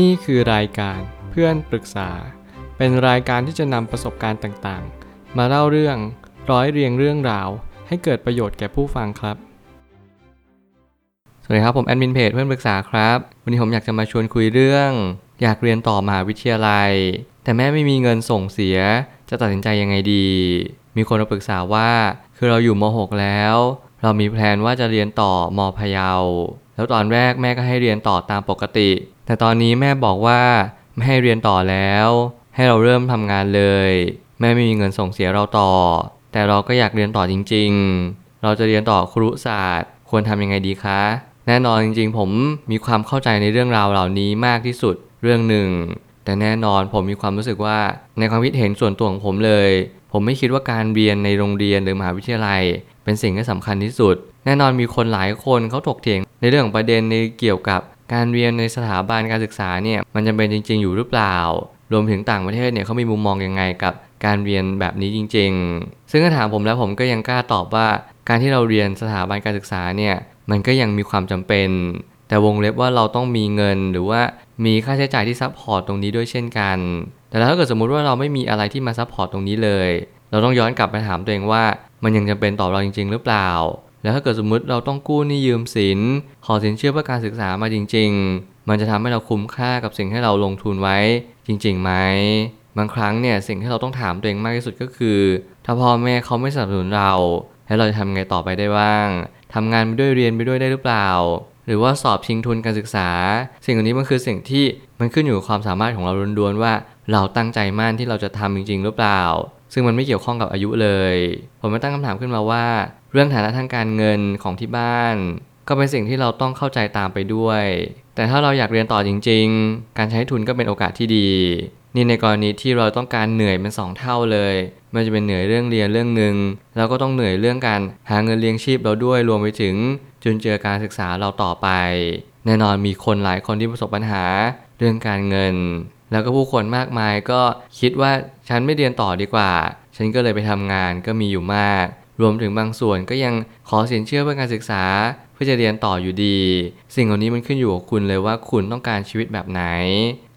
นี่คือรายการเพื่อนปรึกษา เป็นรายการที่จะนำประสบการณ์ต่างๆ มาเล่าเรื่องร้อยเรียงเรื่องราว ให้เกิดประโยชน์แก่ผู้ฟังครับ สวัสดีครับผมแอดมินเพจเพื่อนปรึกษาครับ วันนี้ผมอยากจะมาชวนคุยเรื่อง อยากเรียนต่อมหาวิทยาลัย แต่แม่ไม่มีเงินส่งเสีย จะตัดสินใจยังไงดี มีคนมาปรึกษาว่า คือเราอยู่ม .6 แล้ว เรามีแพลนว่าจะเรียนต่อมพะเยาแล้วตอนแรกแม่ก็ให้เรียนต่อตามปกติ แต่ตอนนี้แม่บอกว่าไม่ให้เรียนต่อแล้ว ให้เราเริ่มทำงานเลย แม่ไม่มีเงินส่งเสียเราต่อ แต่เราก็อยากเรียนต่อจริง ๆ เราจะเรียนต่อครุศาสตร์ ควรทำยังไงดีคะ แน่นอนจริงๆ ผมมีความเข้าใจในเรื่องราวเหล่านี้มากที่สุดเรื่องหนึ่ง แต่แน่นอนผมมีความรู้สึกว่าในความคิดเห็นส่วนตัวของผมเลย ผมไม่คิดว่าการเรียนในโรงเรียนหรือมหาวิทยาลัย เป็นสิ่งที่สำคัญที่สุด แน่นอนมีคนหลายคนเขาถกเถียงในเรื่องของประเด็นในเกี่ยวกับ การเรียนในสถาบันการศึกษาเนี่ยมันจำเป็นจริง ๆ อยู่หรือเปล่า รวมถึงต่างประเทศเนี่ยเขามีมุมมองยังไงกับการเรียนแบบนี้จริง ๆ ซึ่งถ้าถามผมแล้วผมก็ยังกล้าตอบว่า การที่เราเรียนสถาบันการศึกษาเนี่ยมันก็ยังมีความจำเป็น แต่วงเล็บว่าเราต้องมีเงินหรือว่ามีค่าใช้จ่ายที่ support ตรงนี้ด้วยเช่นกัน แต่ถ้าเกิดสมมุติว่าเราไม่มีอะไรที่มา support ตรงนี้เลย เราต้องย้อนกลับไปถามตัวเองว่า มันยังจำเป็นต่อเราจริง ๆ หรือเปล่า แล้วถ้าเกิดสมมุติเราต้องกู้หนี้ยืมสิน ขอสินเชื่อเพื่อการศึกษามาจริง ๆ มันจะทำให้เราคุ้มค่ากับสิ่งที่เราลงทุนไว้จริงๆไหมบางครั้งเนี่ยสิ่งที่เราต้องถามตัวเองมากที่สุดก็คือ ถ้าพ่อแม่เขาไม่สนับสนุนเรา แล้วเราจะทำไงต่อไปได้บ้างทำงานไปด้วยเรียนไปด้วยได้หรือเปล่า หรือว่าสอบชิงทุนการศึกษา สิ่งเหล่านี้มันคือสิ่งที่มันขึ้นอยู่กับความสามารถของเราล้วนๆว่า เราตั้งใจมั่นที่เราจะทำจริง ๆ หรือเปล่า ซึ่งมันไม่เกี่ยวข้องกับอายุเลย ผมมาตั้งคำถามขึ้นมาว่า เรื่องฐานะทางการเงินของที่บ้าน ก็เป็นสิ่งที่เราต้องเข้าใจตามไปด้วย แต่ถ้าเราอยากเรียนต่อจริง ๆ การใช้ทุนก็เป็นโอกาสที่ดี นี่ในกรณีที่เราต้องการเหนื่อยเป็นสองเท่าเลยมันจะเป็นเหนื่อยเรื่องเรียนเรื่องหนึ่งแล้วก็ต้องเหนื่อยเรื่องการหาเงินเลี้ยงชีพเราด้วยรวมไปถึงจุนเจือการศึกษาเราต่อไป แน่นอนมีคนหลายคนที่ประสบปัญหาเรื่องการเงิน แล้วก็ผู้คนมากมายก็คิดว่าฉันไม่เรียนต่อดีกว่า ฉันก็เลยไปทำงานก็มีอยู่มาก รวมถึงบางส่วนก็ยังขอสินเชื่อเพื่อการศึกษา เพื่อจะเรียนต่ออยู่ดี สิ่งเหล่านี้มันขึ้นอยู่กับคุณเลยว่าคุณต้องการชีวิตแบบไหน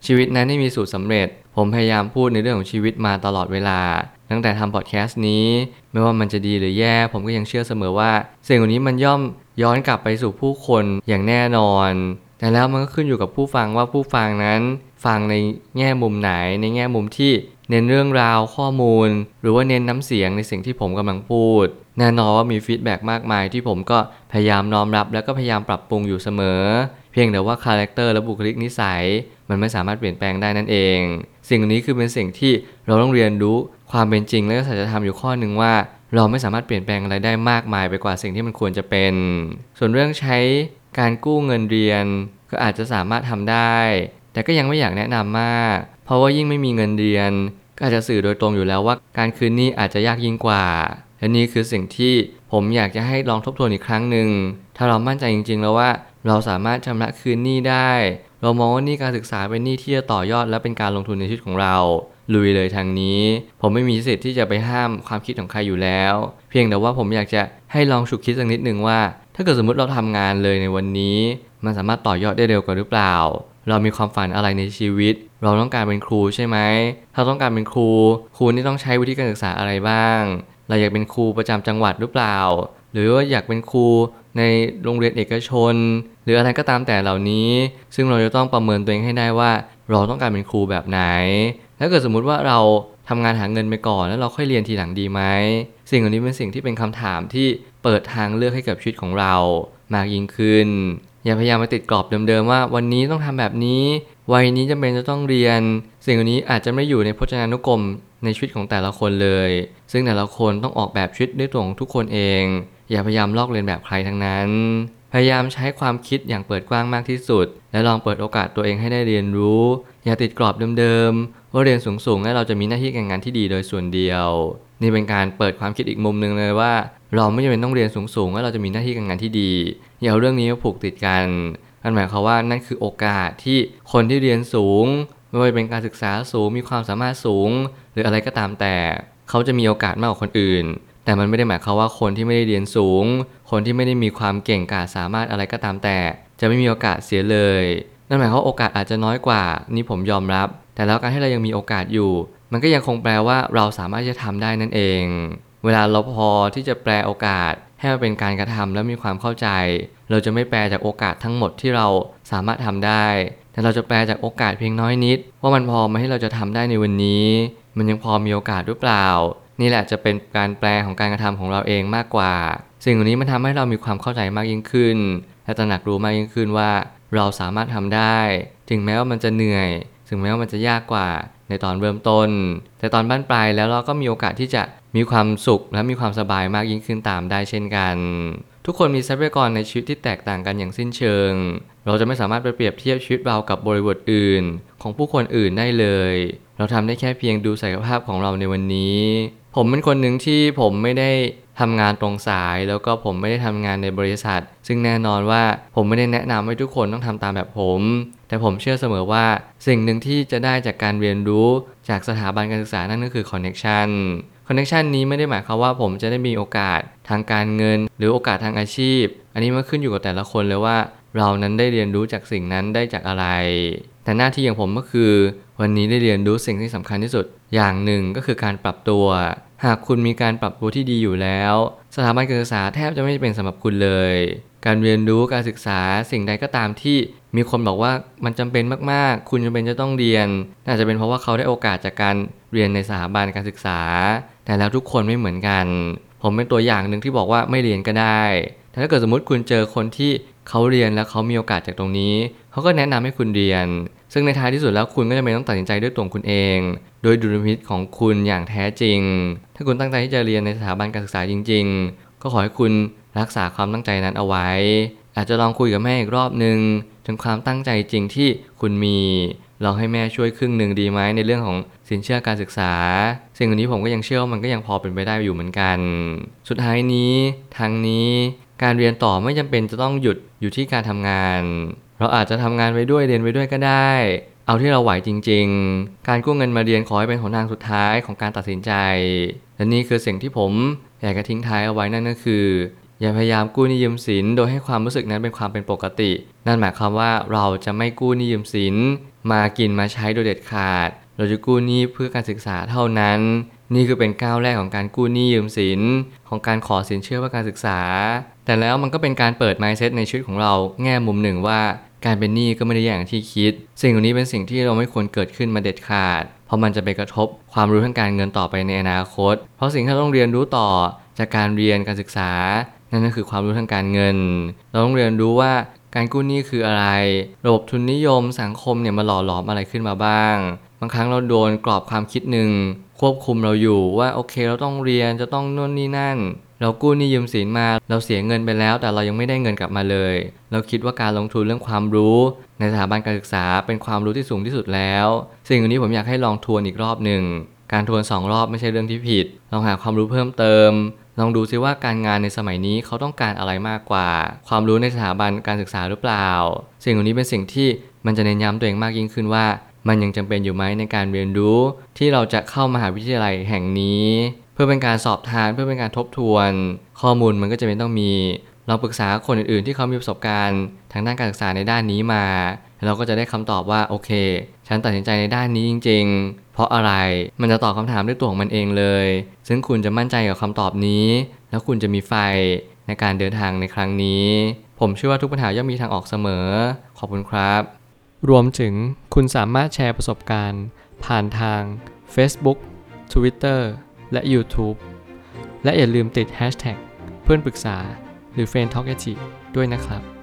ชีวิตนั้นไม่มีสูตรสำเร็จ ผมพยายามพูดในเรื่องของชีวิตมาตลอดเวลา ตั้งแต่ทำพอดแคสต์นี้ ไม่ว่ามันจะดีหรือแย่ผมก็ยังเชื่อเสมอว่า สิ่งเหล่านี้มันย่อมย้อนกลับไปสู่ผู้คนอย่างแน่นอนแต่แล้วมันก็ขึ้นอยู่กับผู้ฟังว่าผู้ฟังนั้น ฟังในแง่มุมไหน ในแง่มุมที่เน้นเรื่องราวข้อมูล หรือว่าเน้นน้ำเสียงในสิ่งที่ผมกำลังพูด แน่นอนว่ามี feedback มากมายที่ผมก็พยายามน้อมรับ แล้วก็พยายามปรับปรุงอยู่เสมอ เพียงแต่ว่า character และบุคลิกนิสัย มันไม่สามารถเปลี่ยนแปลงได้นั่นเอง สิ่งนี้คือเป็นสิ่งที่เราต้องเรียนรู้ความเป็นจริง และก็สัจธรรมอยู่ข้อหนึ่งว่าเราไม่สามารถเปลี่ยนแปลงอะไรได้มากมายไปกว่าสิ่งที่มันควรจะเป็น ส่วนเรื่องใช้การกู้เงินเรียนก็อาจจะสามารถทำได้ แต่ก็ยังไม่อยากแนะนำมาก เพราะว่ายิ่งไม่มีเงินเรียนก็อาจจะสื่อโดยตรงอยู่แล้วว่า การคืนนี้อาจจะยากยิ่งกว่าและนี่คือสิ่งที่ผมอยากจะให้ลองทบทวนอีกครั้งหนึ่ง ถ้าเรามั่นใจจริง ๆ แล้วว่าเราสามารถชำระคืนหนี้ได้ เรามองว่านี่การศึกษาเป็นหนี้ที่จะต่อยอดและเป็นการลงทุนในชีวิตของเรา ลุยเลยทางนี้ ผมไม่มีสิทธิ์ที่จะไปห้ามความคิดของใครอยู่แล้ว เพียงแต่ว่าผมอยากจะให้ลองฉุกคิดสักนิดหนึ่งว่า ถ้าเกิดสมมติเราทำงานเลยในวันนี้ มันสามารถต่อยอดได้เร็วกว่าหรือเปล่า เรามีความฝันอะไรในชีวิต เราต้องการเป็นครูใช่ไหม ถ้าต้องการเป็นครู ครูนี่ต้องใช้วิธีการศึกษาอะไรบ้าง เราอยากเป็นครูประจำจังหวัดหรือเปล่า หรือว่าอยากเป็นครูในโรงเรียนเอกชน หรืออะไรก็ตามแต่เหล่านี้ ซึ่งเราจะต้องประเมินตัวเองให้ได้ว่า เราต้องการเป็นครูแบบไหน ถ้าเกิดสมมุติว่าเราทำงานหาเงินไปก่อนแล้วเราค่อยเรียนทีหลังดีไหม สิ่งเหล่านี้เป็นสิ่งที่เป็นคำถามที่เปิดทางเลือกให้กับชีวิตของเรามากยิ่งขึ้น อย่าพยายามมาติดกรอบเดิมๆว่า วันนี้ต้องทำแบบนี้ วัยนี้จำเป็นจะต้องเรียน สิ่งเหล่านี้อาจจะไม่อยู่ในพจนานุกรมในชีวิตของแต่ละคนเลย ซึ่งแต่ละคนต้องออกแบบชีวิตด้วยตัวของทุกคนเอง อย่าพยายามลอกเลียนแบบใครทั้งนั้น พยายามใช้ความคิดอย่างเปิดกว้างมากที่สุด และลองเปิดโอกาสตัวเองให้ได้เรียนรู้ อย่าติดกรอบเดิมๆว่าเรียนสูงๆ และเราจะมีหน้าที่การงานที่ดีโดยส่วนเดียว นี่เป็นการเปิดความคิดอีกมุมหนึ่งเลยว่า เราไม่จำเป็นต้องเรียนสูงๆ และเราจะมีหน้าที่การงานที่ดีอย่าเอาเรื่องนี้มาผูกติดกันนั่นหมายความว่านั่นคือโอกาสที่คนที่เรียนสูงไม่ว่าจะเป็นการศึกษาสูงมีความสามารถสูง หรืออะไรก็ตามแต่ เขาจะมีโอกาสมากกว่าคนอื่น แต่มันไม่ได้หมายความว่าคนที่ไม่ได้เรียนสูง คนที่ไม่ได้มีความเก่งกาจสามารถอะไรก็ตามแต่ จะไม่มีโอกาสเสียเลยนั่นหมายความว่าโอกาสอาจจะน้อยกว่า นี่ผมยอมรับ แต่แล้วการที่เรายังมีโอกาสอยู่ มันก็ยังคงแปลว่าเราสามารถจะทำได้นั่นเอง เวลาเราพอที่จะแปลโอกาสให้มันเป็นการกระทำแล้วมีความเข้าใจ เราจะไม่แปลจากโอกาสทั้งหมดที่เราสามารถทำได้ แต่เราจะแปลจากโอกาสเพียงน้อยนิด ว่ามันพอมาให้เราจะทำได้ในวันนี้ มันยังพอมีโอกาสหรือเปล่า นี่แหละจะเป็นการแปลของการกระทำของเราเองมากกว่า สิ่งเหล่านี้มันทำให้เรามีความเข้าใจมากยิ่งขึ้น และตระหนักรู้มากยิ่งขึ้นว่า เราสามารถทำได้ ถึงแม้ว่ามันจะเหนื่อย ถึงแม้ว่ามันจะยากกว่าในตอนเริ่มต้น แต่ตอนบ้านปลายแล้วเราก็มีโอกาสที่จะมีความสุขและมีความสบายมากยิ่งขึ้นตามได้เช่นกัน ทุกคนมีทรัพยากรในชีวิตที่แตกต่างกันอย่างสิ้นเชิง เราจะไม่สามารถไปเปรียบเทียบชีวิตเรากับบริบทอื่น ของผู้คนอื่นได้เลย เราทำได้แค่เพียงดูศักยภาพของเราในวันนี้ ผมเป็นคนหนึ่งที่ผมไม่ได้ ทำงานตรงสาย แล้วก็ผมไม่ได้ทำงานในบริษัท ซึ่งแน่นอนว่าผมไม่ได้แนะนำให้ทุกคนต้องทำตามแบบผม แต่ผมเชื่อเสมอว่าสิ่งหนึ่งที่จะได้จากการเรียนรู้จากสถาบันการศึกษานั่นก็คือ connection connection นี้ไม่ได้หมายความว่าผมจะได้มีโอกาสทางการเงิน หรือโอกาสทางอาชีพ อันนี้มันขึ้นอยู่กับแต่ละคนเลยว่า เรานั้นได้เรียนรู้จากสิ่งนั้นได้จากอะไร แต่หน้าที่อย่างผมก็คือ วันนี้ได้เรียนรู้สิ่งที่สำคัญที่สุด อย่างหนึ่งก็คือการปรับตัว หากคุณมีการปรับตัวที่ดีอยู่แล้ว สถาบันการศึกษาแทบจะไม่เป็นสำหรับคุณเลย การเรียนรู้การศึกษาสิ่งใดก็ตามที่มีคนบอกว่ามันจำเป็นมากๆ คุณจำเป็นจะต้องเรียนน่าจะเป็นเพราะว่าเขาได้โอกาสจากการเรียนในสถาบันการศึกษา แต่แล้วทุกคนไม่เหมือนกัน ผมเป็นตัวอย่างหนึ่งที่บอกว่าไม่เรียนก็ได้แต่ถ้าเกิดสมมติคุณเจอคนที่เขาเรียนแล้วเขามีโอกาสจากตรงนี้ เขาก็แนะนำให้คุณเรียน ซึ่งในท้ายที่สุดแล้วคุณก็จะไม่ต้องตัดสินใจด้วยตัวคุณเอง โดยดุลพินิจของคุณอย่างแท้จริง ถ้าคุณตั้งใจที่จะเรียนในสถาบันการศึกษาจริง ๆ ก็ขอให้คุณรักษาความตั้งใจนั้นเอาไว้ อาจจะลองคุยกับแม่อีกรอบหนึ่งถึงความตั้งใจจริงที่คุณมีลองให้แม่ช่วยครึ่งหนึ่งดีไหมในเรื่องของสินเชื่อการศึกษา สิ่งเหล่านี้ผมก็ยังเชื่อว่ามันก็ยังพอเป็นไปได้อยู่เหมือนกัน สุดท้ายนี้ทางนี้การเรียนต่อไม่จำเป็นจะต้องหยุดอยู่ที่การทำงาน เราอาจจะทำงานไปด้วยเรียนไปด้วยก็ได้ เอาที่เราไหวจริง ๆ การกู้เงินมาเรียนขอให้เป็นหนทางสุดท้ายของการตัดสินใจ และนี่คือสิ่งที่ผมอยากจะทิ้งท้ายเอาไว้นั่นก็คือ อย่าพยายามกู้หนี้ยืมสินโดยให้ความรู้สึกนั้นเป็นความเป็นปกติ นั่นหมายความว่าเราจะไม่กู้หนี้ยืมสินมากินมาใช้โดยเด็ดขาด เราจะกู้หนี้เพื่อการศึกษาเท่านั้น นี่คือเป็นก้าวแรกของการกู้หนี้ยืมสิน ของการขอสินเชื่อเพื่อการศึกษา แต่แล้วมันก็เป็นการเปิด mindset ในชีวิตของเราแง่มุมหนึ่งว่าการเป็นหนี้ก็ไม่ได้อย่างที่คิด สิ่งเหล่านี้เป็นสิ่งที่เราไม่ควรเกิดขึ้นมาเด็ดขาด เพราะมันจะไปกระทบความรู้ทางการเงินต่อไปในอนาคต เพราะสิ่งที่เราต้องเรียนรู้ต่อจากการเรียนการศึกษา นั่นก็คือความรู้ทางการเงิน เราต้องเรียนรู้ว่าการกู้หนี้คืออะไร ระบบทุนนิยมสังคมเนี่ยมาหล่อหลอมอะไรขึ้นมาบ้างางครั้งเราโดนกรอบความคิดหนึ่งควบคุมเราอยู่ว่าโอเคเราต้องเรียนจะต้องนู่นนี่นั่น เรากู้หนี้ยืมสินมา เราเสียเงินไปแล้ว แต่เรายังไม่ได้เงินกลับมาเลย เราคิดว่าการลงทุนเรื่องความรู้ ในสถาบันการศึกษาเป็นความรู้ที่สูงที่สุดแล้ว สิ่งนี้ผมอยากให้ลองทวนอีกรอบหนึ่งการทวนสองรอบไม่ใช่เรื่องที่ผิดลองหาความรู้เพิ่มเติม ลองดูซิว่าการงานในสมัยนี้เขาต้องการอะไรมากกว่า ความรู้ในสถาบันการศึกษาหรือเปล่า สิ่งเหล่านี้เป็นสิ่งที่มันจะเน้นย้ำตัวเองมากยิ่งขึ้นว่า มันยังจำเป็นอยู่ไหมในการเรียนรู้ที่เราจะเข้ามหาวิทยาลัยแห่งนี้ เพื่อเป็นการสอบทานเพื่อเป็นการทบทวน ข้อมูลมันก็จะเป็นต้องมี เราปรึกษาคนอื่นๆ ที่เขามีประสบการณ์ทางด้านการศึกษาในด้านนี้มา เราก็จะได้คำตอบว่าโอเค ฉันตัดสินใจในด้านนี้จริง ๆ เพราะอะไรมันจะตอบคำถามด้วยตัวของมันเองเลย ซึ่งคุณจะมั่นใจกับคำตอบนี้ แล้วคุณจะมีไฟในการเดินทางในครั้งนี้ ผมเชื่อว่าทุกปัญหาย่อมมีทางออกเสมอ ขอบคุณครับ รวมถึงคุณสามารถแชร์ประสบการณ์ ผ่านทาง Facebook Twitter และ YouTube และอย่าลืมติด Hashtag เพื่อนปรึกษาหรือ f r ร e n d t a l k ด้วยนะครับ